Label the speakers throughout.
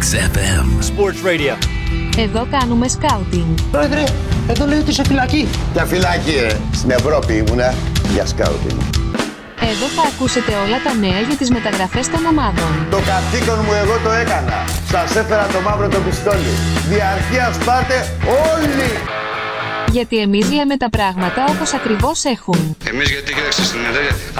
Speaker 1: XFM.
Speaker 2: Sports Radio.
Speaker 3: Εδώ κάνουμε σκάουτινγκ.
Speaker 4: Πρόεδρε, εδώ λέει ότι είσαι φυλακή.
Speaker 5: Για φυλακή, ρε. Στην Ευρώπη ήμουνα για σκάουτινγκ.
Speaker 3: Εδώ θα ακούσετε όλα τα νέα για τις μεταγραφές των ομάδων.
Speaker 5: Το καθήκον μου εγώ το έκανα. Σας έφερα το μαύρο το πιστόλι. Διαρκείας πάτε όλοι.
Speaker 3: Γιατί εμείς λέμε τα πράγματα όπως ακριβώς έχουν.
Speaker 6: Εμείς γιατί κοίταξε στην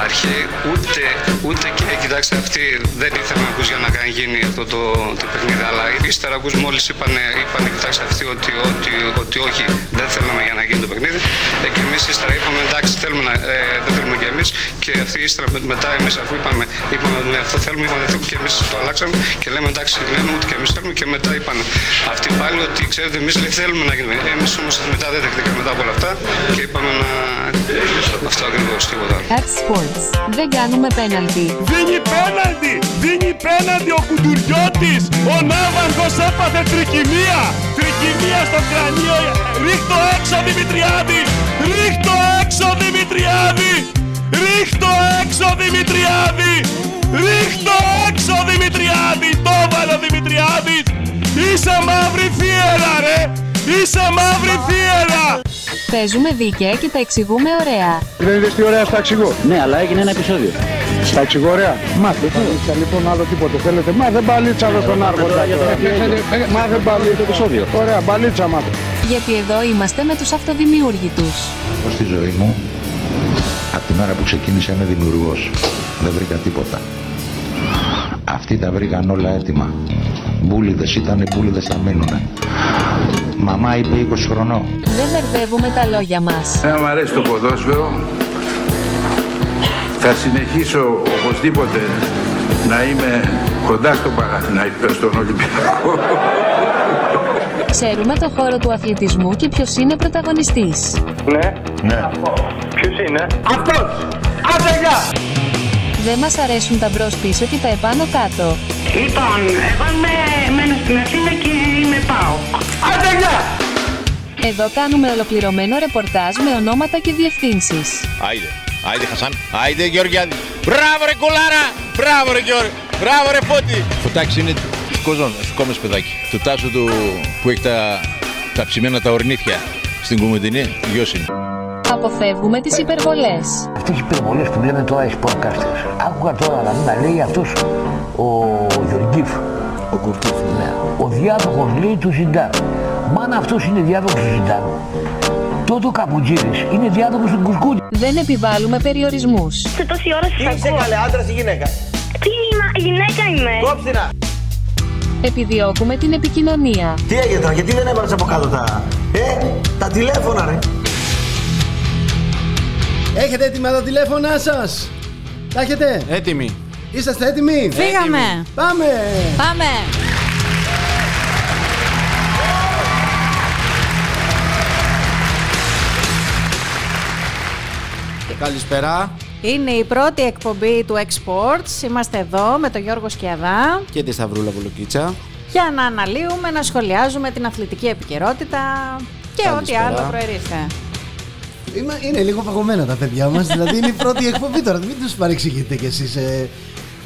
Speaker 6: αρχή ούτε, ούτε και κοιτάξτε αυτοί δεν ήθελαν να ακούς για να κάνει γίνει αυτό το, το παιχνίδι. Αλλά ύστερα ακούς μόλις είπαν, είπαν κοιτάξτε αυτοί ότι, ότι, ότι όχι δεν θέλαμε για να γίνει το παιχνίδι. Ε, και εμείς ύστερα είπαμε εντάξει θέλουμε να, ε, δεν θέλουμε και εμείς και αυτοί ύστερα με- μετά εμείς αφού είπαμε, είπαμε ότι αυτό θέλουμε, είπαμε δεν θέλουμε και εμείς το αλλάξαμε και λέμε εντάξει λέμε ότι και εμείς θέλουμε και μετά είπαν αυτοί πάλι ότι ξέρετε εμείς λέει, θέλουμε να γίνει. Εμείς όμως μετά δεν δεχτήκαμε μετά από όλα αυτά και είπαμε να αυτό ακριβώς τίποτα άλλο.
Speaker 3: At Sports. Δεν κάνουμε πέναλτι.
Speaker 7: Δίνει πέναλτι! Δίνει πέναλτι ο Κουντουριώτης! Ο Ναύαρχος έπαθε τρικυμία! Τρικυμία στο κρανίο! Ρίχτω έξω Δημητριάδη! Ρίχτω έξω Δημητριάδη! Ρίχτω έξω Δημητριάδη! Ρίχτω έξω Δημητριάδη! Το έβαλε ο Δημητριάδης! Είσαι μαύρη φιέρα ρε! Είσαι μαύρη φιέρα!
Speaker 3: Παίζουμε δίκαια και τα εξηγούμε ωραία.
Speaker 4: Δεν είδες τι ωραία στα εξηγώ.
Speaker 8: Ναι, αλλά έγινε ένα επεισόδιο.
Speaker 4: Στα εξηγώ ωραία. Μάθε. Παλίτσα λοιπόν άλλο τίποτε θέλετε. Μα δεν παλίτσα εδώ στον Άργοντα. Μα δεν παλίτσα.
Speaker 8: επεισόδιο.
Speaker 4: Ωραία, παλίτσα μάθε.
Speaker 3: Γιατί εδώ είμαστε με τους αυτοδημιούργητους.
Speaker 9: Εγώ στη ζωή μου, από την ώρα που ξεκίνησα είμαι δημιουργός. Δεν βρήκα τίποτα. Αυτοί τα βρήκαν όλα έτοιμα. Μπούλιδες ήταν, μπούλιδες θα μείνουνε. Μαμά είπε 20 χρονών.
Speaker 3: Δεν μπερδεύουμε τα λόγια μας.
Speaker 10: Εμένα μου αρέσει το ποδόσφαιρο. Θα συνεχίσω οπωσδήποτε να είμαι κοντά στο Παναθηναϊκό, στον Ολυμπιακό.
Speaker 3: Ξέρουμε το χώρο του αθλητισμού και ποιος είναι πρωταγωνιστής.
Speaker 7: Ναι. Ναι. Ποιος είναι; Αυτός! Άντε γεια!
Speaker 3: Δεν μας αρέσουν τα μπρος πίσω και τα επάνω κάτω.
Speaker 11: Λοιπόν, εγώ είμαι, μένω στην Αθήνα και είμαι πάω.
Speaker 7: Άντε γεια!
Speaker 3: Εδώ κάνουμε ολοκληρωμένο ρεπορτάζ με ονόματα και διευθύνσεις.
Speaker 2: Άιντε. Άιντε Χασάν. Άιντε Γεωργιάδη. Μπράβο ρε κολάρα. Μπράβο ρε Γιώργο. Μπράβο ρε Φώτη. Φωτάξι είναι κοζόν. Κόμες παιδάκι. Του τάσου του που έχει τα, τα ψημένα τα ορνήθια στην Κουμουντινή. Γιος είναι.
Speaker 3: Αποφεύγουμε τις υπερβολές.
Speaker 8: Αυτές οι υπερβολές που λένε τώρα οι podcasters. Άκουγα τώρα να, να λέει αυτός ο Γεωργίφ. Ο Κουρκίφ. Ναι. Ο διάδοχος λέει του Ζιντάν. Μα αν αυτός είναι διάδοχος του Ζιντάν, τότε ο Καπουτζίδης είναι διάδοχος του Κουσκούτη.
Speaker 3: Δεν επιβάλλουμε περιορισμούς.
Speaker 11: Σε τόση ώρα σας ακούω.
Speaker 4: άντρας ή γυναίκα;
Speaker 11: Τι είμαι, γυναίκα είμαι.
Speaker 4: Κόψινα.
Speaker 3: Επιδιώκουμε την επικοινωνία.
Speaker 4: Τι έγινε τώρα, γιατί δεν έβαλες από κάτω τα... Ε, τα τηλέφωνα ρε. Έχετε έτοιμα τα τηλέφωνά σας; Τα έχετε;
Speaker 2: Έτοιμοι.
Speaker 4: Είσαστε έτοιμοι;
Speaker 12: Φύγαμε.
Speaker 4: Πάμε.
Speaker 12: Πάμε.
Speaker 2: Καλησπέρα.
Speaker 12: Είναι η πρώτη εκπομπή του Exports. Είμαστε εδώ με τον Γιώργο Σκιαδά
Speaker 2: Και τη Σταυρούλα Βουλοκίτσα.
Speaker 12: για να αναλύουμε, να σχολιάζουμε την αθλητική επικαιρότητα και ό,τι
Speaker 2: Καλησπέρα.
Speaker 12: άλλο προερίσθε.
Speaker 4: Είμαι, είναι λίγο παγωμένα τα παιδιά μας, δηλαδή είναι η πρώτη εκπομπή τώρα, μην τους παρεξηγείτε κι εσείς. Ε,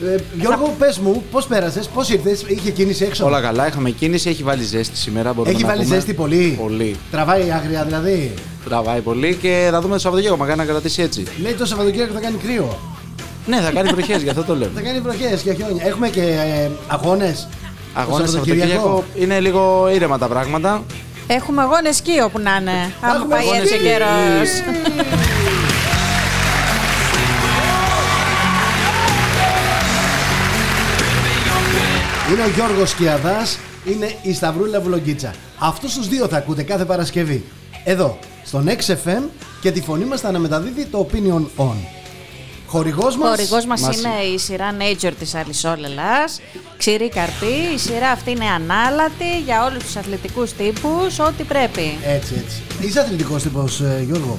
Speaker 4: ε, Γιώργο, πες μου, πώς πέρασες, πώς ήρθες, είχε κίνηση έξω;
Speaker 2: Όλα καλά, είχαμε κίνηση, έχει βάλει ζέστη σήμερα. Μπορούμε
Speaker 4: Έχει
Speaker 2: να
Speaker 4: βάλει
Speaker 2: πούμε.
Speaker 4: ζέστη πολύ;
Speaker 2: Πολύ.
Speaker 4: Τραβάει άγρια δηλαδή;
Speaker 2: Τραβάει πολύ και θα δούμε το Σαββατοκύριακο. Μακάρι να κρατήσει έτσι.
Speaker 4: Λέει το Σαββατοκύριακο θα κάνει κρύο.
Speaker 2: Ναι, θα κάνει βροχές, γι' αυτό το λέω.
Speaker 4: Θα κάνει βροχές και χιόνια. Έχουμε και ε, αγώνες.
Speaker 2: Αγώνες
Speaker 4: το
Speaker 2: Σαββατοκύριακο; Είναι λίγο ήρεμα τα πράγματα.
Speaker 12: Έχουμε αγώνες εκεί όπου να είναι. Άμα
Speaker 4: Έχουμε
Speaker 12: πάει
Speaker 4: αγώνες
Speaker 12: έτσι ο
Speaker 4: εκεί.
Speaker 12: καιρός.
Speaker 4: Είναι ο Γιώργος Σκιαδάς, είναι η Σταυρούλα Βλογκίτσα. Αυτούς τους δύο θα ακούτε κάθε Παρασκευή. Εδώ, στον XFM και τη φωνή μας θα αναμεταδίδει το Opinion On. Χορηγός μας...
Speaker 12: Χορηγός μας
Speaker 2: Μας-
Speaker 12: είναι η σειρά Nature της Αλυσόλελας. Ξηρή καρπή. Η σειρά αυτή είναι ανάλατη για όλους τους αθλητικούς τύπους. Ό,τι πρέπει.
Speaker 4: Έτσι, έτσι. Είσαι αθλητικός τύπος, ε, Γιώργο;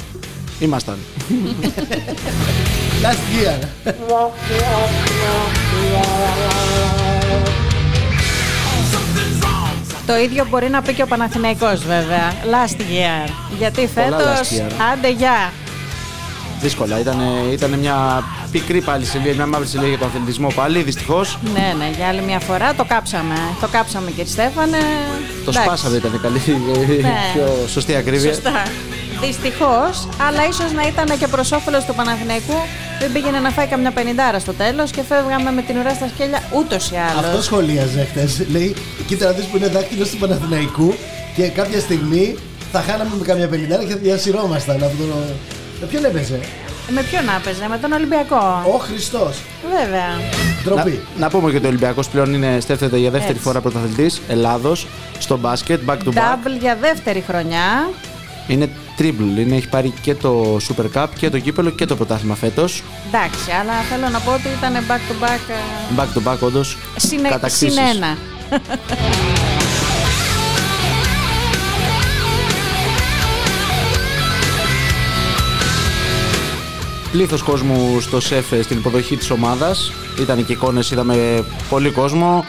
Speaker 2: Ήμασταν.
Speaker 4: Last year.
Speaker 12: Το ίδιο μπορεί να πει και ο Παναθηναϊκός βέβαια. Last year. Γιατί
Speaker 2: Πολλά
Speaker 12: φέτος,
Speaker 2: last year.
Speaker 12: άντε γεια.
Speaker 1: δύσκολα. Ήταν, ήταν μια πικρή πάλι σελίδα, μια μαύρη σελίδα για τον αθλητισμό πάλι, δυστυχώς.
Speaker 12: Ναι, ναι, για άλλη μια φορά το κάψαμε. Το κάψαμε κύριε Στέφανε.
Speaker 1: Το
Speaker 12: Εντάξει.
Speaker 1: σπάσαμε, ήταν καλή.
Speaker 12: Ναι.
Speaker 1: Πιο σωστή ακρίβεια.
Speaker 12: Σωστά. Δυστυχώς, αλλά ίσως να ήταν και προς όφελος του Παναθηναϊκού. Δεν πήγαινε να φάει καμιά πενιντάρα στο τέλος και φεύγαμε με την ουρά στα σκέλια ούτως ή άλλως.
Speaker 4: Αυτό σχολίαζε χθες. Λέει, κοίτα να δεις που είναι δάκτυλος του Παναθηναϊκού και κάποια στιγμή θα χάναμε με καμιά πενιντάρα και θα διασυρώμασταν από τον. Με ποιον έπαιζε,
Speaker 12: Με ποιον άπαιζε, με τον Ολυμπιακό;
Speaker 4: Ο Χριστός.
Speaker 12: Βέβαια.
Speaker 4: Ντροπή.
Speaker 1: Να, να πούμε και ότι ο Ολυμπιακός πλέον είναι στέφτεται για δεύτερη
Speaker 12: Έτσι.
Speaker 1: φορά πρωταθλητής Ελλάδος στο μπάσκετ, back to back.
Speaker 12: Double για δεύτερη χρονιά.
Speaker 1: Είναι triple. Είναι, έχει πάρει και το Super Cup και το κύπελο και το πρωτάθλημα φέτος.
Speaker 12: Εντάξει, αλλά θέλω να πω ότι ήταν back to back. ε,
Speaker 1: Back to back, όντως.
Speaker 12: Συνε... συν ένα.
Speaker 1: Πλήθος κόσμου στο ΣΕΦ στην υποδοχή της ομάδας. Ήταν και εικόνες, είδαμε πολύ κόσμο.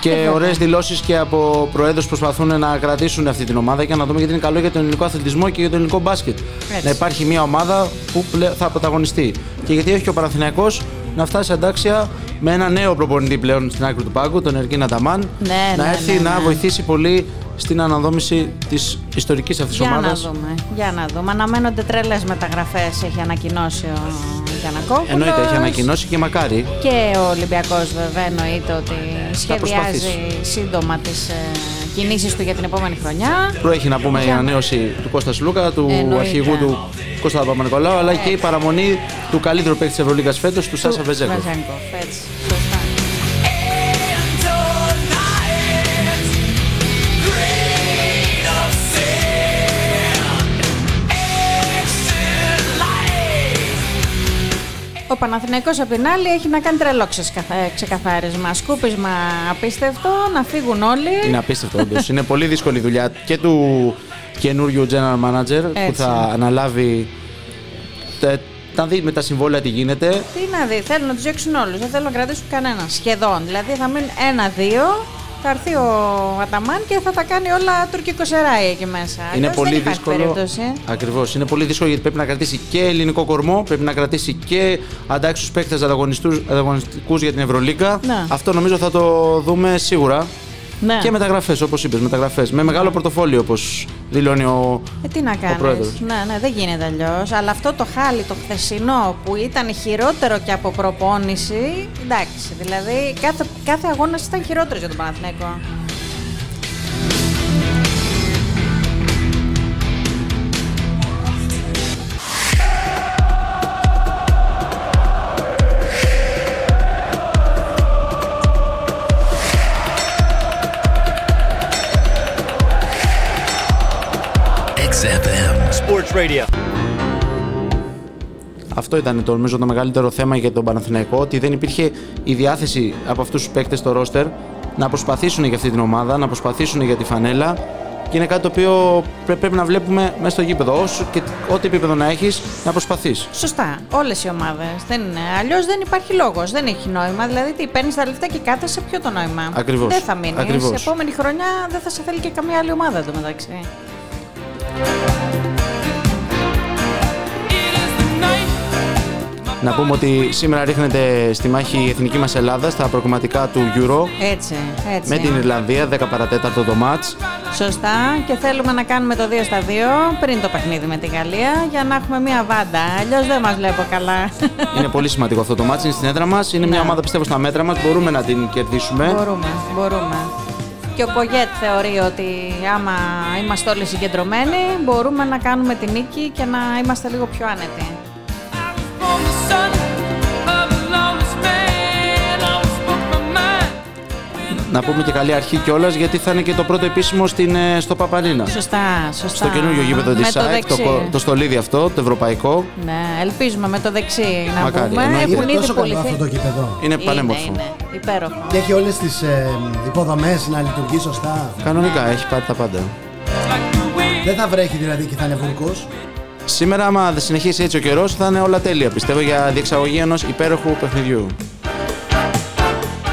Speaker 1: Και
Speaker 12: βέβαια.
Speaker 1: ωραίες δηλώσεις και από προέδρους που προσπαθούν να κρατήσουν αυτή την ομάδα και να δούμε γιατί είναι καλό για τον ελληνικό αθλητισμό και για τον ελληνικό μπάσκετ.
Speaker 12: Έτσι.
Speaker 1: Να υπάρχει μια ομάδα που πλε- θα πρωταγωνιστεί. Και γιατί όχι και ο Παναθηναϊκός να φτάσει αντάξια με ένα νέο προπονητή πλέον στην άκρη του πάγκου, τον Εργίνα Ναταμάν.
Speaker 12: Ναι,
Speaker 1: να
Speaker 12: ναι,
Speaker 1: έρθει
Speaker 12: ναι,
Speaker 1: να
Speaker 12: ναι.
Speaker 1: βοηθήσει πολύ στην αναδόμηση της ιστορικής αυτής
Speaker 12: Για
Speaker 1: ομάδας.
Speaker 12: να δούμε. Για να δούμε. Αναμένονται τρελές μεταγραφές, έχει ανακοινώσει ο Γιανακόπουλος.
Speaker 1: Εννοείται, έχει ανακοινώσει και μακάρι.
Speaker 12: Και ο Ολυμπιακός, βέβαια, εννοείται ότι σχεδιάζει
Speaker 1: προσπαθήσει.
Speaker 12: σύντομα τις ε, κινήσεις του για την επόμενη χρονιά.
Speaker 1: Προέχει να πούμε η
Speaker 12: Για να-
Speaker 1: ανανέωση του Κώστα Λούκα, του
Speaker 12: Εννοείται.
Speaker 1: αρχηγού του Κώστα Παπα-Νικολάου, αλλά και η παραμονή του καλύτερου παίκτη της Ευρωλίγα φέτος, του Σάσα Βεζέκο.
Speaker 12: Βεζέγκοφ, Ο Παναθηναϊκός απ' την άλλη έχει να κάνει τρελό ξεσκα- ξεκαθάρισμα. Σκούπισμα απίστευτο, να φύγουν όλοι.
Speaker 1: Είναι απίστευτο, όντως. Είναι πολύ δύσκολη η δουλειά και του καινούριου general manager που
Speaker 12: Έτσι.
Speaker 1: θα αναλάβει. τε- Να δει με τα συμβόλαια τι γίνεται.
Speaker 12: Τι να δει, θέλουν να τους διώξουν όλους. Δεν θέλουν να κρατήσουν κανέναν. Σχεδόν. Δηλαδή θα μείνουν ένα-δύο. Θα έρθει ο Αταμάν και θα τα κάνει όλα τουρκικό σεράι εκεί μέσα.
Speaker 1: είναι
Speaker 12: Αλλιώς
Speaker 1: πολύ
Speaker 12: δεν υπάρχει
Speaker 1: δύσκολο.
Speaker 12: περίπτωση.
Speaker 1: Ακριβώς. Είναι πολύ δύσκολο γιατί πρέπει να κρατήσει και ελληνικό κορμό, πρέπει να κρατήσει και αντάξιους παίκτες ανταγωνιστικούς για την Ευρωλίγκα.
Speaker 12: Ναι.
Speaker 1: Αυτό νομίζω θα το δούμε σίγουρα.
Speaker 12: Ναι.
Speaker 1: Και μεταγραφές, όπως είπες, μεταγραφές. Με μεγάλο πορτοφόλιο, όπως δηλώνει ο,
Speaker 12: Ε, τι να
Speaker 1: ο
Speaker 12: κάνεις.
Speaker 1: πρόεδρος.
Speaker 12: Ναι, ναι, δεν γίνεται αλλιώς. Αλλά αυτό το χάλι το χθεσινό που ήταν χειρότερο και από προπόνηση. Εντάξει, δηλαδή κάθε, κάθε αγώνας ήταν χειρότερος για τον Παναθηναϊκό.
Speaker 13: Radio.
Speaker 1: Αυτό ήταν το, νομίζω το μεγαλύτερο θέμα για τον Παναθηναϊκό, ότι δεν υπήρχε η διάθεση από αυτούς τους παίκτες στο ρόστερ να προσπαθήσουν για αυτή την ομάδα, να προσπαθήσουν για τη φανέλα. Και είναι κάτι το οποίο πρέ- πρέπει να βλέπουμε μέσα στο γήπεδο. Όσο και ό,τι επίπεδο να έχεις, να προσπαθείς.
Speaker 12: Σωστά. Όλες οι ομάδες. Αλλιώς δεν υπάρχει λόγος. Δεν έχει νόημα. Δηλαδή, τι παίρνεις τα λεφτά και κάθεσαι, ποιο το νόημα;
Speaker 1: Ακριβώς.
Speaker 12: Δεν θα μείνεις.
Speaker 1: Ακριβώς.
Speaker 12: Σε επόμενη χρονιά δεν θα σε θέλει και καμία άλλη ομάδα εδώ
Speaker 1: Να πούμε ότι σήμερα ρίχνεται στη μάχη η εθνική μας Ελλάδα στα προκριματικά του Euro
Speaker 12: Έτσι, έτσι.
Speaker 1: με την Ιρλανδία, 10 παρατέταρτο το μάτς.
Speaker 12: Σωστά. Και θέλουμε να κάνουμε το 2 στα 2 πριν το παιχνίδι με τη Γαλλία για να έχουμε μία βάντα. Αλλιώς δεν μας βλέπω καλά.
Speaker 1: Είναι πολύ σημαντικό αυτό το μάτς, είναι στην έδρα μας, είναι μια ομάδα πιστεύω στα μέτρα μας, μπορούμε να την κερδίσουμε.
Speaker 12: μπορούμε, μπορούμε. Και ο Πογέτ θεωρεί ότι άμα είμαστε όλοι συγκεντρωμένοι, μπορούμε να κάνουμε τη νίκη και να είμαστε λίγο πιο άνετοι.
Speaker 1: Να πούμε και καλή αρχή κιόλας γιατί θα είναι και το πρώτο επίσημο στην, ε, στο Παπαρίνα.
Speaker 12: Σωστά, σωστά.
Speaker 1: Στο καινούργιο γήπεδο
Speaker 12: Με
Speaker 1: τη
Speaker 12: το
Speaker 1: ΑΕΚ, το,
Speaker 12: δεξί.
Speaker 1: κο- το στολίδι αυτό, το ευρωπαϊκό.
Speaker 12: Ναι, ελπίζουμε με το δεξί να
Speaker 1: Μακάρι,
Speaker 12: πούμε.
Speaker 1: εννοείται.
Speaker 12: Έχουν
Speaker 4: Είναι
Speaker 12: ήδη
Speaker 4: τόσο καλό
Speaker 12: πουληθεί.
Speaker 4: αυτό το κήπεδο.
Speaker 1: Είναι πανέμορφο.
Speaker 12: Είναι, είναι. Υπέροχο.
Speaker 4: Και έχει όλες τις ε, υποδομές να λειτουργεί σωστά.
Speaker 1: Κανονικά, έχει πάρει τα πάντα.
Speaker 4: Δεν θα βρέχει δηλαδή και θα είναι βουρκό.
Speaker 1: Σήμερα, άμα δεν συνεχίσει έτσι ο καιρός, θα είναι όλα τέλεια πιστεύω για διεξαγωγή ενός υπέροχου παιχνιδιού.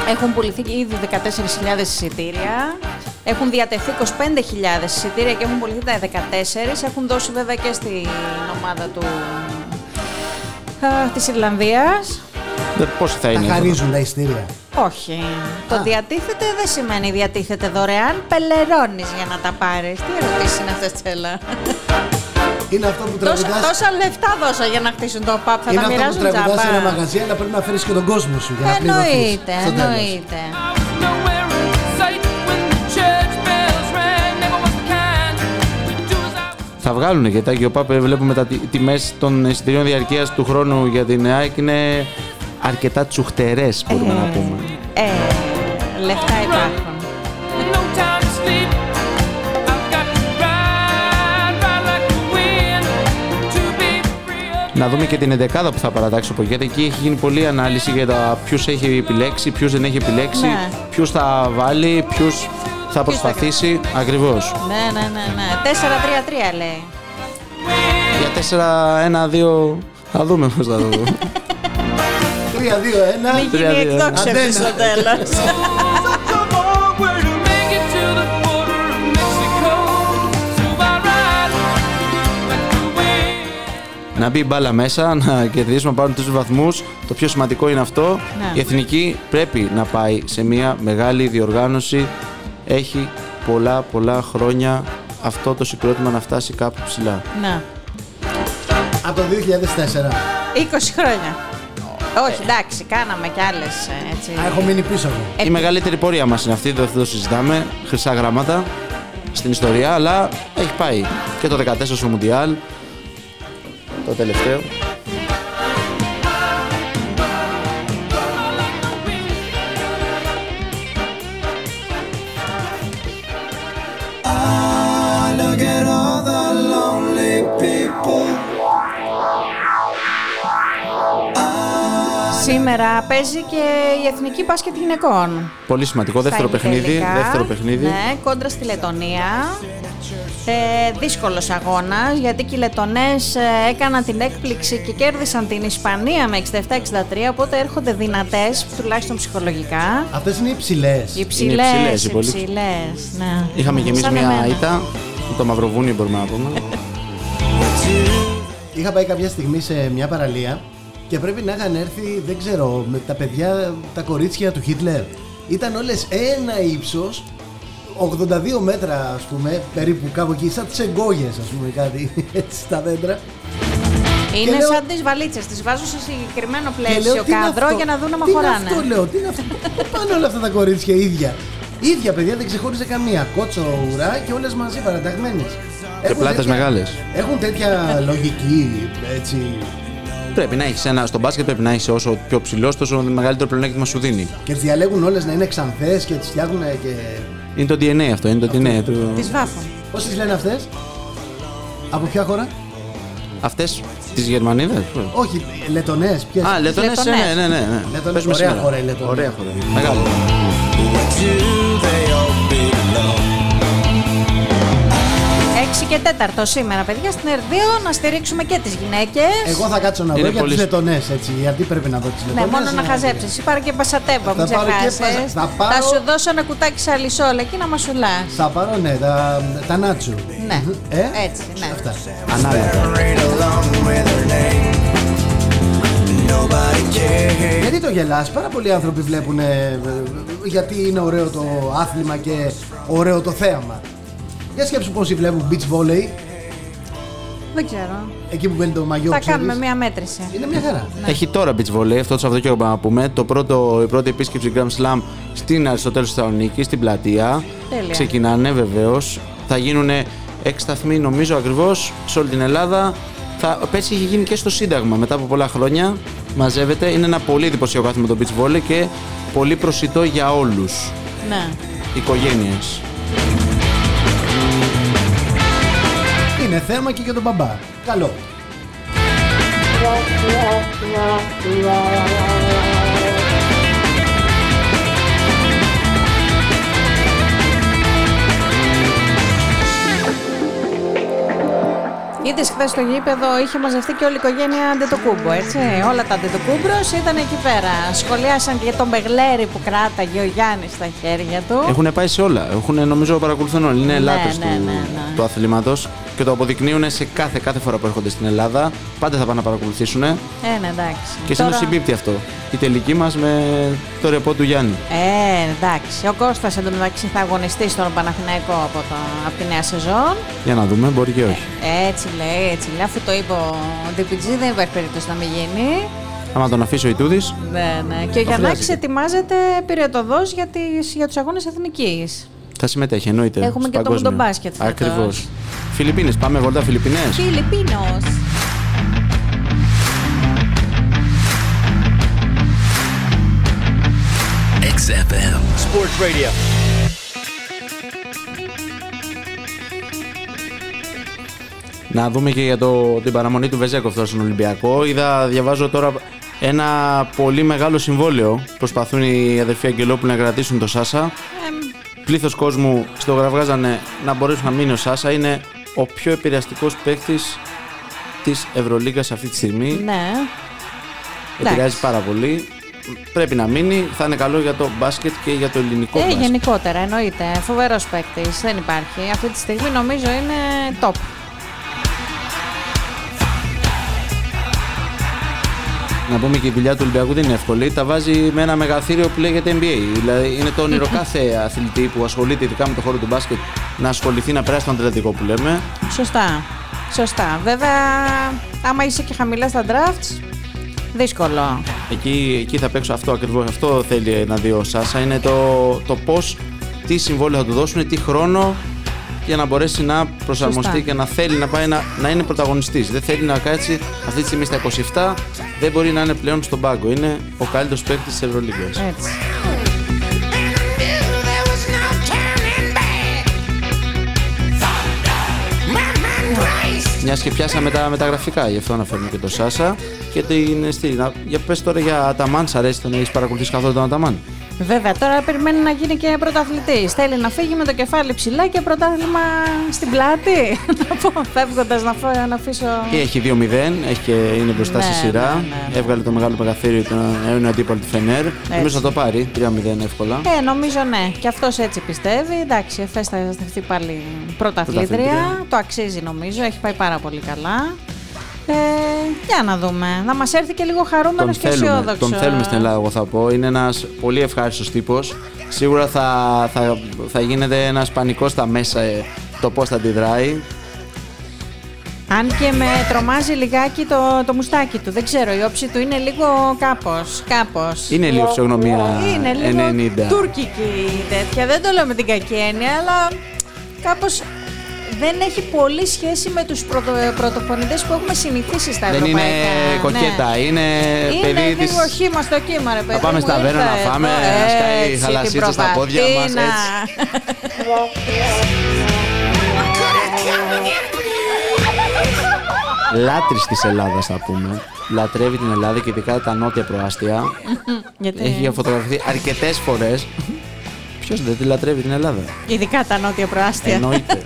Speaker 12: Έχουν πουληθεί ήδη 14.000 εισιτήρια. Έχουν διατεθεί 25.000 εισιτήρια και έχουν πουληθεί τα 14. Έχουν δώσει βέβαια και στην ομάδα του Της Ιρλανδίας.
Speaker 1: Πώς θα
Speaker 4: Τα
Speaker 1: είναι. αυτό;
Speaker 4: χαρίζουν τα ειστήρια.
Speaker 12: Όχι. Το διατίθεται δεν σημαίνει διατίθεται δωρεάν. Πελερώνεις για να τα πάρεις. Τι ερωτήσεις είναι αυτές, Τσέλα;
Speaker 4: Είναι αυτό που
Speaker 12: Τόσα,
Speaker 4: τραγουδάς.
Speaker 12: τόσα λεφτά δώσα για να χτίσουν το pub. Θα
Speaker 4: είναι
Speaker 12: τα
Speaker 4: αυτό που
Speaker 12: μοιράζουν
Speaker 4: τραγουδάς σε ένα
Speaker 12: τζάμπα.
Speaker 4: μαγαζί, αλλά πρέπει να φέρεις και τον κόσμο σου για να πληρωθείς.
Speaker 12: Εννοείται,
Speaker 4: στο τέλος.
Speaker 12: εννοείται.
Speaker 1: Θα βγάλουν γιατί τα Άγιο Πάπε βλέπουμε τα τιμές των εισιτηρίων διαρκείας του χρόνου για την ΑΕΚ είναι αρκετά τσουχτερές, μπορούμε να πούμε. Να δούμε και την εντεκάδα που θα παρατάξει ο Πογέτα. Εκεί έχει γίνει πολλή ανάλυση για τα ποιου έχει επιλέξει, ποιου δεν έχει επιλέξει,
Speaker 12: Ναι.
Speaker 1: ποιου θα βάλει, ποιου θα προσπαθήσει. Ακριβώς.
Speaker 12: Ναι, ναι, ναι, ναι. 4-3-3 λέει.
Speaker 1: Για 4-1-2 θα δούμε πώς θα το δούμε.
Speaker 4: 3-2-1.
Speaker 12: Μην γίνει εκτόξευση στο τέλος.
Speaker 1: να μπει η μπάλα μέσα, να κερδίσουμε πάνω του βαθμούς. Το πιο σημαντικό είναι αυτό.
Speaker 12: Ναι.
Speaker 1: Η εθνική πρέπει να πάει σε μια μεγάλη διοργάνωση. Έχει πολλά πολλά χρόνια αυτό το συγκρότημα να φτάσει κάπου ψηλά.
Speaker 12: Ναι.
Speaker 4: Από το 2004.
Speaker 12: 20 χρόνια. Όχι, εντάξει, κάναμε κι άλλες έτσι.
Speaker 4: Α, έχω μείνει πίσω μου.
Speaker 12: Ε,
Speaker 1: Η μεγαλύτερη πορεία μας είναι αυτή, δεν το συζητάμε. Χρυσά γράμματα στην ιστορία, αλλά έχει πάει και το 14 στο Μουντιάλ. Το τελευταίο.
Speaker 14: Look at all the lonely people.
Speaker 12: Σήμερα παίζει και η Εθνική Μπάσκετ Γυναικών.
Speaker 1: Πολύ σημαντικό. Δεύτερο
Speaker 12: Στα
Speaker 1: παιχνίδι.
Speaker 12: ημιτελικά.
Speaker 1: Δεύτερο παιχνίδι.
Speaker 12: Ναι, κόντρα στη Λετωνία. Ε, Δύσκολος αγώνας γιατί και οι Λετωνές έκαναν την έκπληξη και κέρδισαν την Ισπανία με 67-63. Οπότε έρχονται δυνατές, τουλάχιστον ψυχολογικά.
Speaker 4: Αυτές είναι οι ψηλέ.
Speaker 12: Οι ψηλέ,
Speaker 1: υψηλές, οι
Speaker 12: οι
Speaker 1: πολύ.
Speaker 12: ψηλέ. Ναι.
Speaker 1: Είχαμε κι εμείς
Speaker 12: Σαν
Speaker 1: μια
Speaker 12: εμένα.
Speaker 1: ήττα. Το Μαυροβούνιο μπορούμε να πούμε.
Speaker 4: Είχα πάει κάποια στιγμή σε μια παραλία και πρέπει να είχαν έρθει, δεν ξέρω, με τα παιδιά, τα κορίτσια του Χίτλερ. Ήταν όλες ένα ύψος, 82 μέτρα ας πούμε, περίπου κάπου εκεί, σαν τις εγκόγες ας πούμε κάτι, έτσι στα δέντρα.
Speaker 12: Είναι
Speaker 4: Και λέω-
Speaker 12: σαν τις βαλίτσες. Τις βάζω σε συγκεκριμένο
Speaker 4: Και λέω,
Speaker 12: πλαίσιο
Speaker 4: «Τι είναι
Speaker 12: καδρό
Speaker 4: αυτό;
Speaker 12: για να δουν να
Speaker 4: Τι είναι
Speaker 12: χωράνε.
Speaker 4: αυτό λέω, τι είναι αυτό, πού πάνε όλα αυτά τα κορίτσια ίδια; Ίδια παιδιά δεν ξεχώριζε καμία, κότσο ουρά και όλες μαζί παραταγμένες.
Speaker 1: Και
Speaker 4: Έχουν
Speaker 1: πλάτες
Speaker 4: τέτοια-
Speaker 1: μεγάλες.
Speaker 4: Έχουν τέτοια λογική, έτσι,
Speaker 1: Πρέπει να έχεις ένα. Στο μπάσκετ πρέπει να έχεις όσο πιο ψηλός, τόσο μεγαλύτερο πλεονέκτημα σου δίνει.
Speaker 4: και τις διαλέγουν όλες να είναι ξανθές και τις φτιάχνουν και...
Speaker 1: Είναι το DNA αυτό, είναι το DNA αυτό. του.
Speaker 12: Τη βάφω.
Speaker 4: Πώς τις λένε αυτές, από ποια χώρα,
Speaker 1: Αυτές τις Γερμανίδες.
Speaker 4: Όχι, Λετονέ.
Speaker 1: Α, ναι,
Speaker 12: Λετωνές,
Speaker 1: ναι, ναι, ναι. Λετονές,
Speaker 4: ωραία χώρα.
Speaker 1: Ωραία χώρα. Μεγάλο.
Speaker 12: 6 και 4 σήμερα, παιδιά, στην ΕΡΔΙΟ να στηρίξουμε και τις γυναίκες.
Speaker 4: Εγώ θα κάτσω να δω για
Speaker 1: τι
Speaker 4: λετονέ, έτσι. Γιατί πρέπει να δω τις
Speaker 12: λετονέ.
Speaker 4: Ναι,
Speaker 12: μόνο να χαζέψεις. Υπάρχει πάρε και πασατέβα, μην
Speaker 4: ξεχάσεις. Θα, πάρω...
Speaker 12: θα σου δώσω ένα κουτάκι σαλισόλα εκεί να μα σουλά.
Speaker 4: Θα πάρω, ναι, τα, τα νάτσου.
Speaker 12: Ναι,
Speaker 4: ε;
Speaker 12: έτσι, ναι.
Speaker 4: Αυτά. Γιατί το γελάς, πάρα πολλοί άνθρωποι βλέπουν ε, ε, ε, γιατί είναι ωραίο το άθλημα και ωραίο το θέαμα. Για σκέψου πόσοι βλέπουν beach volley,
Speaker 12: Δεν ξέρω.
Speaker 4: εκεί που μπαίνει το μαγιό,
Speaker 12: Θα
Speaker 4: ξέρεις.
Speaker 12: κάνουμε μία μέτρηση.
Speaker 4: Είναι μια χαρά.
Speaker 1: Έχει τώρα beach volley, αυτό το Σαββατοκύριακο να πούμε. Το πρώτο, η πρώτη επίσκεψη Grand Slam στην Αριστοτέλου Θεσσαλονίκη, στην πλατεία.
Speaker 12: Τέλεια.
Speaker 1: Ξεκινάνε βεβαίως. Θα γίνουν έξι σταθμοί, νομίζω ακριβώς, σε όλη την Ελλάδα. Θα, πέρσι είχε γίνει και στο Σύνταγμα μετά από πολλά χρόνια. Μαζεύεται. Είναι ένα πολύ εντυπωσιακό άθλημα το beach volley και πολύ προσιτό για όλους.
Speaker 12: Ναι.
Speaker 1: Οικογένειες.
Speaker 4: Είναι θέμα και για τον μπαμπά. Καλό.
Speaker 12: Είδες χθες στο γήπεδο είχε μαζευτεί και όλη η οικογένεια Αντετοκούμπο, έτσι. Όλα τα Αντετοκούμπρος ήταν εκεί πέρα. Σχολιάσαν και για τον Μπεγλέρη που κράταγε ο Γιάννης στα χέρια του.
Speaker 1: Έχουν πάει σε όλα. Έχουν, νομίζω παρακολουθούν όλοι. Είναι
Speaker 12: Ναι,
Speaker 1: λάτρε
Speaker 12: ναι,
Speaker 1: του,
Speaker 12: ναι, ναι.
Speaker 1: του αθλήματος και το αποδεικνύουν σε κάθε, κάθε φορά που έρχονται στην Ελλάδα. Πάντα θα πάνε να παρακολουθήσουν.
Speaker 12: Ε, ναι, εντάξει.
Speaker 1: Και σήμερα συμπίπτει αυτό. Η τελική μας με το ρεπό του Γιάννη.
Speaker 12: Ε, εντάξει. Ο Κώστας εντωμεταξύ θα αγωνιστεί στον Παναθηναϊκό από, το, από τη νέα σεζόν.
Speaker 1: Για να δούμε, μπορεί και όχι.
Speaker 12: Έτσι λέει, έτσι λέει. Αφού το είπε ο DPG, δεν υπάρχει περίπτωση να μην γίνει.
Speaker 1: Άμα τον αφήσει ο Ιτούδης,
Speaker 12: Ναι, ναι. Και ο
Speaker 1: Το
Speaker 12: Γιαννάκης
Speaker 1: χρειάζεται.
Speaker 12: ετοιμάζεται πυρετοδό για, τις, για τους αγώνες εθνικής.
Speaker 1: θα συμμετέχει, εννοείται.
Speaker 12: Έχουμε
Speaker 1: στο
Speaker 12: και το
Speaker 1: παγκόσμιο.
Speaker 12: μουντομπάσκετ φέτος.
Speaker 1: Ακριβώς. Φιλιππίνες, πάμε βόλτα Φιλιππίνες.
Speaker 12: Φιλιππίνος.
Speaker 13: XFM.
Speaker 15: Sports Radio.
Speaker 1: Να δούμε και για το, την παραμονή του Βεζέκοφ τώρα στον Ολυμπιακό. Είδα, διαβάζω τώρα ένα πολύ μεγάλο συμβόλαιο. Προσπαθούν οι αδερφοί Αγγελόπουλοι να κρατήσουν το Σάσα. Πλήθος κόσμου στο γραυγάζανε να μπορέσουν να μείνει ο Σάσα. Είναι ο πιο επηρεαστικός παίκτης της Ευρωλίγα αυτή τη στιγμή.
Speaker 12: Ναι.
Speaker 1: Επηρεάζει
Speaker 12: εντάξει.
Speaker 1: πάρα πολύ. Πρέπει να μείνει. Θα είναι καλό για το μπάσκετ και για το ελληνικό
Speaker 12: Ε,
Speaker 1: μπάσκετ.
Speaker 12: γενικότερα εννοείται. Φοβερός παίκτης. Δεν υπάρχει. Αυτή τη στιγμή νομίζω είναι top.
Speaker 1: Να πούμε και η δουλειά του Ολυμπιακού δεν είναι εύκολη. Τα βάζει με ένα μεγαθύριο που λέγεται NBA. Δηλαδή είναι το όνειρο κάθε αθλητή που ασχολείται ειδικά με το χώρο του μπάσκετ να ασχοληθεί να περάσει τον Ατλαντικό που λέμε.
Speaker 12: Σωστά. Σωστά. Βέβαια, άμα είσαι και χαμηλά στα drafts, δύσκολο.
Speaker 1: Εκεί, εκεί θα παίξω αυτό ακριβώς. Αυτό θέλει να δει ο Σάσα. Είναι το, το πώς, τι συμβόλαιο θα του δώσουν, τι χρόνο για να μπορέσει να προσαρμοστεί
Speaker 12: Σωστά.
Speaker 1: και να θέλει να πάει να, να είναι πρωταγωνιστής. Δεν θέλει να κάτσει αυτή τη στιγμή στα 27, δεν μπορεί να είναι πλέον στον πάγκο. Είναι ο καλύτερος παίκτης της Ευρωλίγα.
Speaker 12: Έτσι.
Speaker 1: Μιας και πιάσαμε τα μεταγραφικά, γι' αυτό αναφέρουμε και το Σάσα και την στήλη. Να- Για πες τώρα για Αταμάν, σ' αρέσει τον έχεις παρακολουθήσει καθόλου τον Αταμάν;
Speaker 12: Βέβαια, τώρα περιμένει να γίνει και πρωταθλητής. Θέλει να φύγει με το κεφάλι ψηλά και πρωτάθλημα στην πλάτη. Να πω, φεύγοντας να, φω- να αφήσω.
Speaker 1: Και έχει 2-0, έχει και είναι μπροστά στη
Speaker 12: Ναι,
Speaker 1: σειρά.
Speaker 12: ναι, ναι,
Speaker 1: Έβγαλε το μεγάλο μεγαθύριο τον αιώνιο αντίπαλο του Φενέρ. Νομίζω θα το πάρει 3-0 εύκολα.
Speaker 12: Ε, νομίζω ναι. Και αυτός έτσι πιστεύει. Εντάξει, η ΕΦΕΣ θα στεφτεί πάλι πρωταθλήτρια.
Speaker 1: Πρωταθλήτρια.
Speaker 12: Το αξίζει νομίζω. Έχει πάει πάρα πολύ καλά. Ε, για να δούμε. Να μας έρθει και λίγο χαρούμενος
Speaker 1: Τον
Speaker 12: και
Speaker 1: θέλουμε,
Speaker 12: αισιόδοξος.
Speaker 1: τον θέλουμε στην Ελλάδα, εγώ θα πω. Είναι ένας πολύ ευχάριστος τύπος. Σίγουρα θα, θα, θα γίνεται ένας πανικός στα μέσα ε, το πώς θα αντιδράει.
Speaker 12: Αν και με τρομάζει λιγάκι το, το μουστάκι του. Δεν ξέρω, η όψη του είναι λίγο κάπως, κάπως.
Speaker 1: Είναι λίγο φυσιογνωμία
Speaker 12: Είναι λίγο
Speaker 1: 90.
Speaker 12: τουρκική τέτοια. Δεν το λέω με την κακή έννοια, αλλά κάπως δεν έχει πολύ σχέση με τους πρωτο, πρωτοφωνητές που έχουμε συνηθίσει στα
Speaker 1: Δεν
Speaker 12: ευρωπαϊκά.
Speaker 1: είναι κοκέτα, είναι
Speaker 12: Είναι
Speaker 1: παιδί
Speaker 12: λίγο
Speaker 1: της...
Speaker 12: χύμα στο κύμα, ρε παιδί.
Speaker 1: πάμε
Speaker 12: μου,
Speaker 1: στα Βέρνα
Speaker 12: ήρθα
Speaker 1: να
Speaker 12: εδώ,
Speaker 1: φάμε, να σκάει
Speaker 12: έτσι,
Speaker 1: χαλασίτσα
Speaker 12: την
Speaker 1: στα πόδια μας,
Speaker 12: προβατίνα.
Speaker 1: Λάτρης της Ελλάδας θα πούμε. Λατρεύει την Ελλάδα και ειδικά τα νότια προάστια.
Speaker 12: Γιατί;
Speaker 1: Έχει φωτογραφηθεί αρκετές φορές. Ποιος δεν τη λατρεύει την Ελλάδα;
Speaker 12: ειδικά τα νότια προάστια.
Speaker 1: Εννοείται.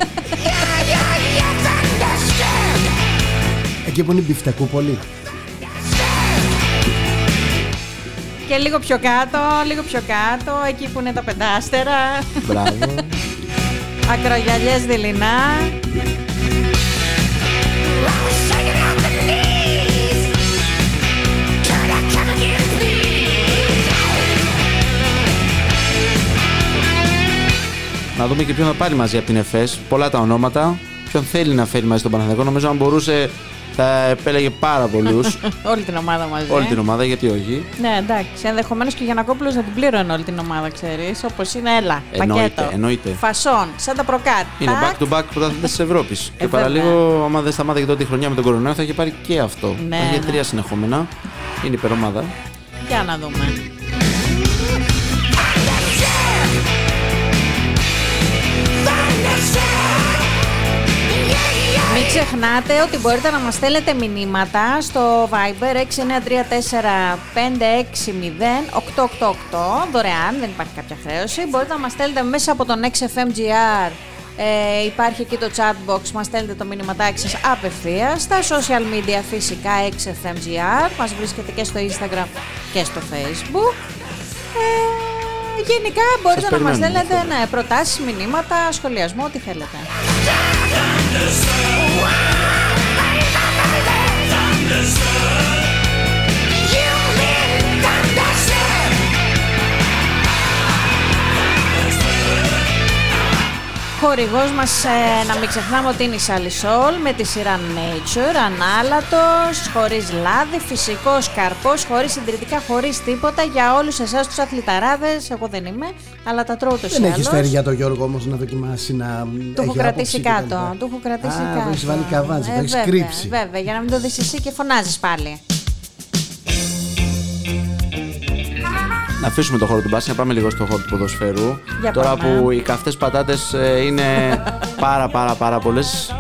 Speaker 4: Εκεί που είναι η Μπιφτεκούπολη.
Speaker 12: Και λίγο πιο κάτω, λίγο πιο κάτω, εκεί που είναι τα πεντάστερα.
Speaker 1: Μπράβο.
Speaker 12: Ακρογιαλιές δειλινά.
Speaker 1: να δούμε και ποιον θα πάρει μαζί από την ΕΦΕΣ. Πολλά τα ονόματα. Ποιον θέλει να φέρει μαζί στον Παναθηναϊκό. Νομίζω αν μπορούσε θα επέλεγε πάρα πολλούς.
Speaker 12: όλη την ομάδα μαζί.
Speaker 1: όλη την ομάδα, γιατί όχι.
Speaker 12: Ναι, εντάξει. Ενδεχομένως και ο Γιανακόπουλος να την πλήρωνε όλη την ομάδα, ξέρεις. Όπως είναι, έλα.
Speaker 1: Εννοείται,
Speaker 12: πακέτο.
Speaker 1: εννοείται.
Speaker 12: Φασόν, σαν τα προκάτ.
Speaker 1: Είναι
Speaker 12: Τάκ.
Speaker 1: back to back πρωταθλητέ της Ευρώπης. και
Speaker 12: βέβαια.
Speaker 1: παραλίγο, άμα δεν σταμάταγε τότε η χρονιά με τον κορονοϊό, θα είχε πάρει και αυτό.
Speaker 12: Ναι,
Speaker 1: θα είχε
Speaker 12: ναι.
Speaker 1: τρία συνεχόμενα. Είναι υπερομάδα.
Speaker 12: Για να δούμε. Ξεχνάτε ότι μπορείτε να μας στέλνετε μηνύματα στο Viber 6934 560 888 δωρεάν, δεν υπάρχει κάποια χρέωση. Μπορείτε να μας στέλνετε μέσα από τον XFMGR Ε, υπάρχει εκεί το chat box, μας στέλνετε το μήνυματάκι σας απευθείας. Στα social media φυσικά XFMGR, μας βρίσκεται και στο Instagram και στο Facebook. Ε, γενικά μπορείτε να μας
Speaker 1: περιμένουμε,
Speaker 12: στέλνετε ναι, προτάσεις, μηνύματα, σχολιασμό, ό,τι θέλετε. Χορηγός μας, ε, να μην ξεχνάμε ότι είναι η Salisol με τη σειρά Nature, ανάλατος, χωρίς λάδι, φυσικός καρπός, χωρίς συντηρητικά, χωρίς τίποτα για όλους εσάς τους αθληταράδες. Εγώ δεν είμαι, αλλά τα τρώω ούτως
Speaker 4: Δεν
Speaker 12: ή
Speaker 4: έχεις
Speaker 12: άλλως.
Speaker 4: φέρει για το Γιώργο όμως να δοκιμάσει να.
Speaker 12: Το έχω
Speaker 4: έχει
Speaker 12: κρατήσει
Speaker 4: άποψη κτλ.
Speaker 12: κάτω. Το έχω κρατήσει
Speaker 4: Α,
Speaker 12: κάτω.
Speaker 4: το έχεις βάλει καβάτζι, το έχεις
Speaker 12: βέβαια,
Speaker 4: κρύψει.
Speaker 12: Βέβαια, για να μην το δεις εσύ και φωνάζεις πάλι.
Speaker 1: Να αφήσουμε το χώρο του μπάσκετ, να πάμε λίγο στο χώρο του ποδοσφαίρου.
Speaker 12: Για
Speaker 1: Τώρα
Speaker 12: πάμε.
Speaker 1: που οι καυτές πατάτες ε, είναι πάρα πάρα πάρα πολλές.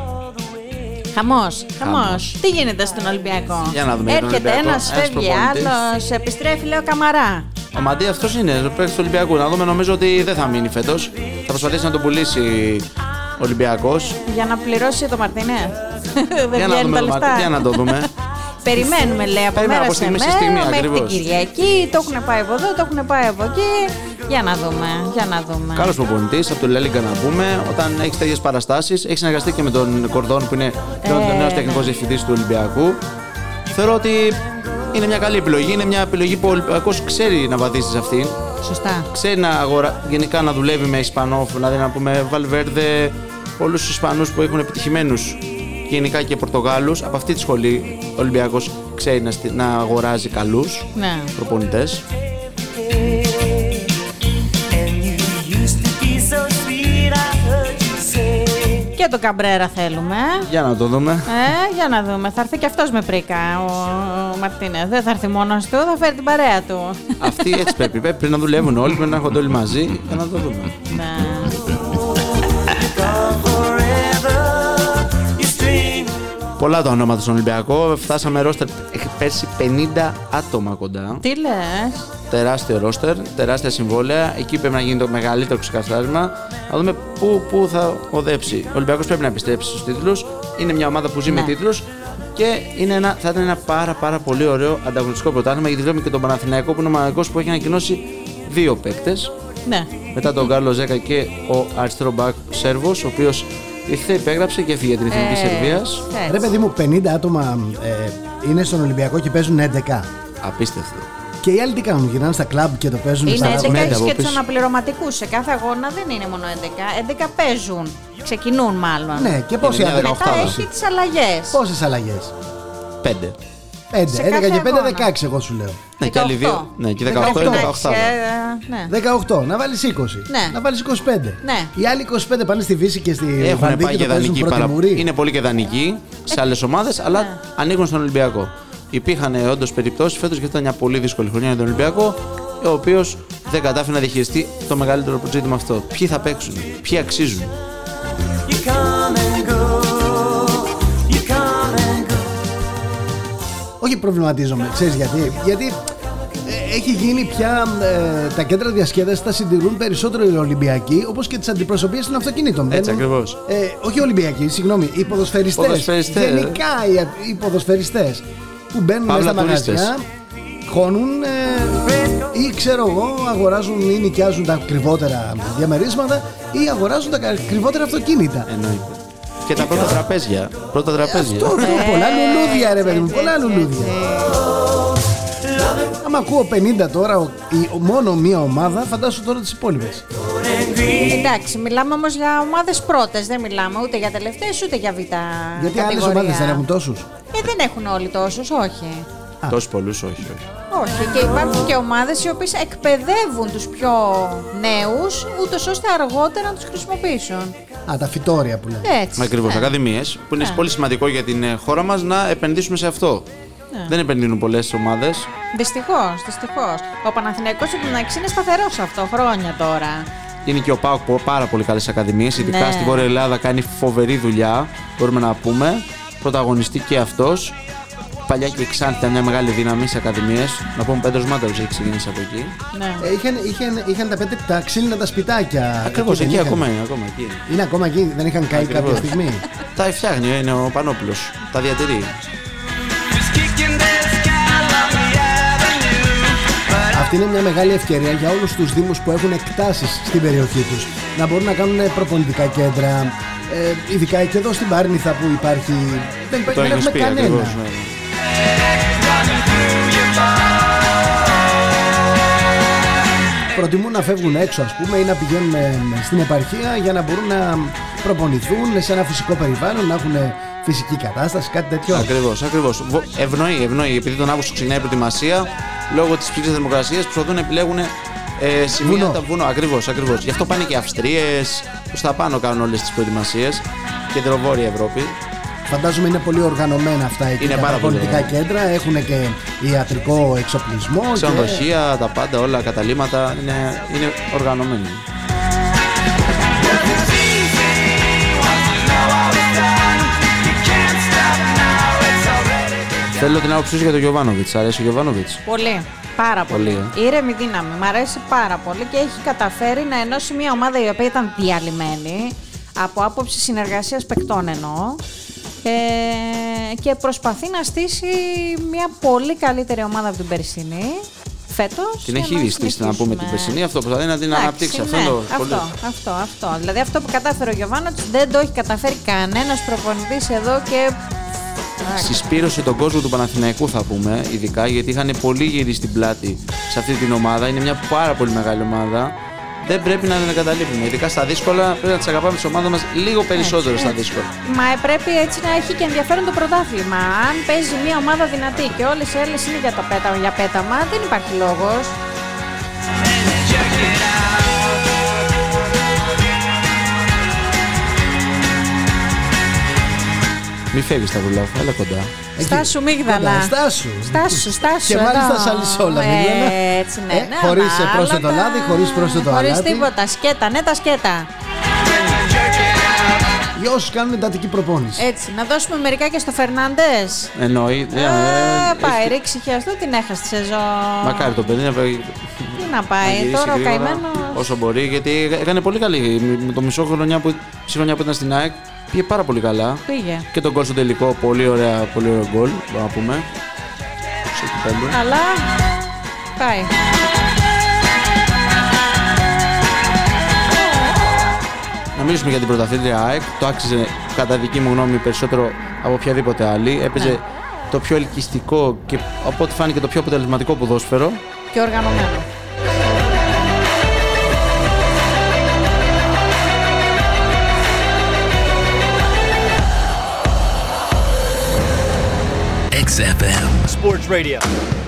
Speaker 12: Χαμός, χαμός.
Speaker 1: Χαμός.
Speaker 12: Τι γίνεται στον Ολυμπιακό;
Speaker 1: Για να δούμε για τον
Speaker 12: Έρχεται
Speaker 1: Ολυμπιακό.
Speaker 12: ένας,
Speaker 1: Ένας
Speaker 12: φεύγει
Speaker 1: προπονητής.
Speaker 12: άλλος, επιστρέφει, λέω Καμαρά.
Speaker 1: Ο Μαντί αυτός είναι, ο παίκτης του Ολυμπιακού. Να δούμε, νομίζω ότι δεν θα μείνει φέτος. Θα προσπαθήσει να τον πουλήσει ο Ολυμπιακός.
Speaker 12: Για να πληρώσει το Μαρτίνε. δεν
Speaker 1: Για να,
Speaker 12: βγαίνουν
Speaker 1: δούμε
Speaker 12: τα
Speaker 1: το
Speaker 12: λεφτά.
Speaker 1: Μαντί, για να το δούμε.
Speaker 12: Περιμένουμε, λέει, από
Speaker 1: Περιμένουμε
Speaker 12: μέρα
Speaker 1: από
Speaker 12: σε
Speaker 1: στιγμή σε
Speaker 12: μέρα,
Speaker 1: στιγμή,
Speaker 12: μέχρι την
Speaker 1: ακριβώς.
Speaker 12: Κυριακή. Το έχουν πάει από εδώ, το έχουν πάει από εκεί. Για να δούμε, για να δούμε.
Speaker 1: Καλός προπονητής, από το Λέλιγκα να πούμε. Όταν έχεις τέτοιες παραστάσεις, έχεις συνεργαστεί και με τον Κορδόν που είναι πλέον
Speaker 12: Ε,
Speaker 1: ο νέος
Speaker 12: ναι.
Speaker 1: τεχνικός διευθυντής του Ολυμπιακού. Θεωρώ ότι είναι μια καλή επιλογή. Είναι μια επιλογή που ο Ολυμπιακός ξέρει να βαδίσει σε αυτήν.
Speaker 12: Σωστά.
Speaker 1: Ξέρει να αγορα... γενικά να δουλεύει με Ισπανό, δηλαδή να πούμε Βαλβέρδε, όλου του Ισπανούς που έχουν επιτυχημένους γενικά και Πορτογάλους. Από αυτή τη σχολή ο Ολυμπιακός ξέρει να, στι- να αγοράζει καλούς
Speaker 12: Ναι.
Speaker 1: προπονητές.
Speaker 12: Και το Καμπρέρα θέλουμε.
Speaker 1: Για να το δούμε.
Speaker 12: Ε, για να δούμε. Θα έρθει και αυτός με πρίκα ο, ο Μαρτίνες. Δεν θα έρθει μόνος του, θα φέρει την παρέα του.
Speaker 1: Αυτοί έτσι πρέπει. Πρέπει να δουλεύουν όλοι, πρέπει να έρχονται όλοι μαζί για να το δούμε.
Speaker 12: Ναι.
Speaker 1: Πολλά τα ονόματα στον Ολυμπιακό. Φτάσαμε ρόστερ. Έχει πέρσι 50 άτομα κοντά.
Speaker 12: Τι λες;
Speaker 1: Τεράστιο ρόστερ, τεράστια συμβόλαια. Εκεί πρέπει να γίνει το μεγαλύτερο ξεκαθάρισμα. Να δούμε πού, πού θα οδέψει. Ο Ολυμπιακός πρέπει να επιστρέψει στους τίτλους. Είναι μια ομάδα που ζει με
Speaker 12: Ναι.
Speaker 1: τίτλους. Και είναι ένα, θα ήταν ένα πάρα, πάρα πολύ ωραίο ανταγωνιστικό πρωτάθλημα γιατί βλέπουμε και τον Παναθηναϊκό που είναι ο μοναδικός που έχει ανακοινώσει δύο παίκτες.
Speaker 12: Ναι.
Speaker 1: Μετά τον Κάρλο Ζέκα και ο αριστερό μπακ Σέρβος, ο οποίος ήρθε, υπέγραψε και έφυγε για την εθνική
Speaker 12: Ε,
Speaker 1: Σερβίας.
Speaker 12: έτσι.
Speaker 4: Ρε παιδί μου, 50 άτομα ε, είναι στον Ολυμπιακό και παίζουν 11.
Speaker 1: Απίστευτο.
Speaker 4: Και οι άλλοι τι κάνουν, γυρνάνε στα κλαμπ και το παίζουν
Speaker 12: Είναι
Speaker 4: στα
Speaker 12: 11
Speaker 1: μέντα
Speaker 12: έχεις
Speaker 1: από
Speaker 12: και τους
Speaker 1: πίσω.
Speaker 12: αναπληρωματικούς. Σε κάθε αγώνα δεν είναι μόνο 11. 11 παίζουν. Ξεκινούν μάλλον.
Speaker 4: Ναι, και πόσοι
Speaker 1: Είναι μια
Speaker 4: άτομα.
Speaker 12: Μετά έχει τις αλλαγές.
Speaker 4: Πόσες αλλαγές.
Speaker 1: Πέντε.
Speaker 4: 5.
Speaker 12: Σε
Speaker 4: 11
Speaker 12: κάθε
Speaker 4: και 5,
Speaker 12: αγώνα.
Speaker 4: 16 εγώ σου λέω.
Speaker 1: Ναι, και άλλοι δύο. Ναι, και 18 είναι 18.
Speaker 12: Ναι.
Speaker 4: 18, να βάλεις 20.
Speaker 12: Ναι.
Speaker 4: Να βάλεις 25.
Speaker 12: Ναι.
Speaker 4: Οι άλλοι 25 πάνε στη Βύση και στη
Speaker 1: Έχουν
Speaker 4: Βανδί
Speaker 1: πάει
Speaker 4: και
Speaker 1: και
Speaker 4: το παίζουν
Speaker 1: δανεικοί
Speaker 4: πρώτη
Speaker 1: παρα...
Speaker 4: μουρή.
Speaker 1: Είναι πολύ και δανεικοί σε άλλες ομάδες, αλλά
Speaker 12: Ναι.
Speaker 1: ανήκουν στον Ολυμπιακό. Υπήρχαν όντως περιπτώσεις φέτος και ήταν μια πολύ δύσκολη χρονιά για τον Ολυμπιακό, ο οποίος δεν κατάφερε να διαχειριστεί το μεγαλύτερο ζήτημα αυτό. Ποιοι θα παίξουν, ποιοι αξίζουν.
Speaker 4: Όχι προβληματίζομαι, ξέρεις γιατί. Γιατί ε, έχει γίνει πια ε, τα κέντρα διασκέδασης τα συντηρούν περισσότερο οι Ολυμπιακοί όπως και τις αντιπροσωπείες των αυτοκινήτων.
Speaker 1: Έτσι
Speaker 4: Μπαίνουν-
Speaker 1: ακριβώς.
Speaker 4: Ε, όχι οι Ολυμπιακοί, συγγνώμη, οι ποδοσφαιριστές.
Speaker 1: Ποδοσφαιριστές.
Speaker 4: Γενικά οι, α- οι ποδοσφαιριστές που μπαίνουν μέσα
Speaker 1: Παύλα
Speaker 4: στα μαγαζιά,
Speaker 1: τουρίστες.
Speaker 4: χώνουν ε, ή ξέρω εγώ, αγοράζουν ή νοικιάζουν τα ακριβότερα διαμερίσματα ή αγοράζουν τα ακριβότερα αυτοκίνητα.
Speaker 1: Εννοείται. Και τα πρώτα τραπέζια. Πρώτα τραπέζια.
Speaker 4: Αυτό, πολλά λουλούδια ρε παιδί μου, πολλά λουλούδια. Άμα ακούω 50 τώρα, ο- η- ο- μόνο μία ομάδα, φαντάσου τώρα τις υπόλοιπες.
Speaker 12: Εντάξει, μιλάμε όμως για ομάδες πρώτες. Δεν μιλάμε ούτε για τελευταίες ούτε για β'
Speaker 4: Γιατί άλλες
Speaker 12: κατηγορία.
Speaker 4: ομάδες δεν έχουν τόσους;
Speaker 12: Ε, δεν έχουν όλοι τόσους, όχι.
Speaker 1: Τόσους πολλούς, όχι, όχι.
Speaker 12: Όχι. Και υπάρχουν και ομάδες οι οποίες εκπαιδεύουν τους πιο νέους, ούτως ώστε αργότερα να τους χρησιμοποιήσουν.
Speaker 4: Α, τα φυτόρια που λένε.
Speaker 12: Έτσι.
Speaker 1: Ακριβώς.
Speaker 12: ναι.
Speaker 1: Ακαδημίες που είναι
Speaker 12: Ναι.
Speaker 1: πολύ σημαντικό για την ε, χώρα μας να επενδύσουμε σε αυτό.
Speaker 12: Ναι.
Speaker 1: Δεν επενδύουν πολλές ομάδες.
Speaker 12: Δυστυχώς, δυστυχώς. Ο Παναθηναϊκός εντάξει είναι σταθερός αυτό χρόνια τώρα.
Speaker 1: Είναι και ο Πάοκ που πάρα πολύ καλές ακαδημίες. Ειδικά
Speaker 12: Ναι.
Speaker 1: στη Βόρεια Ελλάδα κάνει φοβερή δουλειά. Μπορούμε να πούμε. Πρωταγωνιστεί και αυτός. Παλιά και η Ξάνθη ήταν μια μεγάλη δύναμη σε ακαδημίες. Να πούμε Πέντρος Μάνταλος έχει ξεκινήσει από εκεί.
Speaker 12: Ναι.
Speaker 4: Ε, είχαν, είχαν, είχαν τα, πέντε, τα ξύλινα τα σπιτάκια.
Speaker 1: Ακριβώς,
Speaker 4: δεν
Speaker 1: εκεί
Speaker 4: είχαν.
Speaker 1: ακόμα είναι. Ακόμα εκεί. είναι.
Speaker 4: Είναι ακόμα εκεί, δεν είχαν καεί κάποια
Speaker 1: Ακριβώς.
Speaker 4: στιγμή.
Speaker 1: Τα φτιάχνει, είναι ο Πανόπουλος. Τα διατηρεί.
Speaker 4: Αυτή είναι μια μεγάλη ευκαιρία για όλους τους δήμους που έχουν εκτάσεις στην περιοχή τους να μπορούν να κάνουν προπονητικά κέντρα. Ε, ειδικά και εδώ στην Πάρνηθα που υπάρχει. Δεν,
Speaker 1: Το
Speaker 4: δεν
Speaker 1: έχεις
Speaker 4: έχουμε
Speaker 1: πει
Speaker 4: κανένα.
Speaker 1: ακριβώς. ναι, ναι.
Speaker 4: Προτιμούν να φεύγουν έξω, ας πούμε, ή να πηγαίνουν ε, στην επαρχία για να μπορούν να προπονηθούν σε ένα φυσικό περιβάλλον, να έχουν φυσική κατάσταση, κάτι τέτοιο.
Speaker 1: Ακριβώς, ακριβώς. Ευνοεί, ευνοεί. Επειδή τον Αύγουστο ξεκινάει η προετοιμασία, λόγω της ψηλή θερμοκρασίας προσπαθούν να επιλέγουν ε, σημεία.
Speaker 4: Βουνό.
Speaker 1: Τα βουνό, ακριβώς, ακριβώς. Γι' αυτό πάνε και Αυστρίες, προς τα πάνω κάνουν όλες τις προετοιμασίες. Κεντροβόρεια Ευρώπη.
Speaker 4: Φαντάζομαι είναι πολύ οργανωμένα αυτά εκεί
Speaker 1: Είναι
Speaker 4: τα
Speaker 1: πάρα πολύ,
Speaker 4: προπονητικά
Speaker 1: ναι.
Speaker 4: κέντρα, έχουν και ιατρικό εξοπλισμό. και-
Speaker 1: Ξενοδοχεία, τα πάντα, όλα, καταλήμματα. Είναι, είναι οργανωμένοι. Θέλω την άποψή σου για τον Γιωβάνοβιτς. Αρέσει ο Γιωβάνοβιτς;
Speaker 12: Πολύ. Πάρα πολύ.
Speaker 1: Πολύ,
Speaker 12: Ήρεμη δύναμη. Μ' αρέσει πάρα πολύ και έχει καταφέρει να ενώσει μια ομάδα η οποία ήταν διαλυμένη από άποψη συνεργασίας παικτών εννοώ ε, και προσπαθεί να στήσει μια πολύ καλύτερη ομάδα από την περσινή φέτος.
Speaker 1: Την
Speaker 12: και
Speaker 1: έχει
Speaker 12: να
Speaker 1: ήδη στήσει, να πούμε την
Speaker 12: συνεχίσουμε.
Speaker 1: περσινή. Αυτό προσπαθεί να την
Speaker 12: Εντάξει,
Speaker 1: αναπτύξει. Αυτό
Speaker 12: ναι,
Speaker 1: είναι το
Speaker 12: αυτό,
Speaker 1: πολύ.
Speaker 12: αυτό, αυτό. Δηλαδή αυτό που κατάφερε ο Γιωβάνοβιτς δεν το έχει καταφέρει κανένας προπονητής εδώ και
Speaker 1: Συσπήρωσε τον κόσμο του Παναθηναϊκού, θα πούμε, ειδικά γιατί είχαν πολύ γύρι στην πλάτη σε αυτή την ομάδα. Είναι μια πάρα πολύ μεγάλη ομάδα. Δεν πρέπει να την εγκαταλείπουμε. Ειδικά στα δύσκολα πρέπει να τις αγαπάμε τις ομάδα μας λίγο περισσότερο στα δύσκολα.
Speaker 12: Μα πρέπει έτσι να έχει και ενδιαφέρον το πρωτάθλημα. Αν παίζει μια ομάδα δυνατή και όλες οι άλλες είναι για, το πέταμα, για πέταμα, δεν υπάρχει λόγος.
Speaker 1: Μη φεύγεις τα βουλάφα, έλα κοντά.
Speaker 12: Στάσου μίγδαλα.
Speaker 4: Κοντά, στάσου.
Speaker 12: Στάσου, στάσου.
Speaker 4: Και μάλιστα
Speaker 12: εδώ.
Speaker 4: σαλισόλα,
Speaker 12: Ε,
Speaker 4: Μίγδαλα.
Speaker 12: Έτσι, ναι.
Speaker 4: Ε,
Speaker 12: ναι,
Speaker 4: χωρίς,
Speaker 12: μα,
Speaker 4: ε, πρόσθετο
Speaker 12: άλλα τα-
Speaker 4: λάδι, χωρίς πρόσθετο
Speaker 12: Χωρίς
Speaker 4: αλάτι.
Speaker 12: τίποτα. Σκέτα, ναι, τα σκέτα.
Speaker 4: Για όσους κάνουν εντατική προπόνηση.
Speaker 12: Έτσι, να δώσουμε μερικά και στο Φερνάντες.
Speaker 1: Εννοεί. ε, ε,
Speaker 12: πάει,
Speaker 1: έχει-
Speaker 12: ρίξει χιαστού, την έχασε τη σεζόν.
Speaker 1: Μακάρι το παιδί να βγει-
Speaker 12: Τι να
Speaker 1: να
Speaker 12: πάει,
Speaker 1: γυρίσει
Speaker 12: τώρα ο
Speaker 1: γρήγορα
Speaker 12: καημένος.
Speaker 1: Όσο μπορεί, γιατί έκανε πολύ καλή. Με το μισό χρονιά που, μισή χρονιά που ήταν στην ΑΕΚ πήγε πάρα πολύ καλά.
Speaker 12: Πήγε.
Speaker 1: Και τον γκολ στο τελικό, πολύ ωραία, πολύ ωραίο γκολ, μπορούμε να πούμε. Στο κυπέλλο.
Speaker 12: Αλλά πάει.
Speaker 1: Να μιλήσουμε για την πρωταθλήτρια ΑΕΚ. Το άξιζε κατά δική μου γνώμη περισσότερο από οποιαδήποτε άλλη. Έπαιζε
Speaker 12: Ναι.
Speaker 1: το πιο ελκυστικό και από ό,τι φάνηκε το πιο αποτελεσματικό ποδόσφαιρο.
Speaker 12: Και οργανωμένο.
Speaker 15: Sports Radio.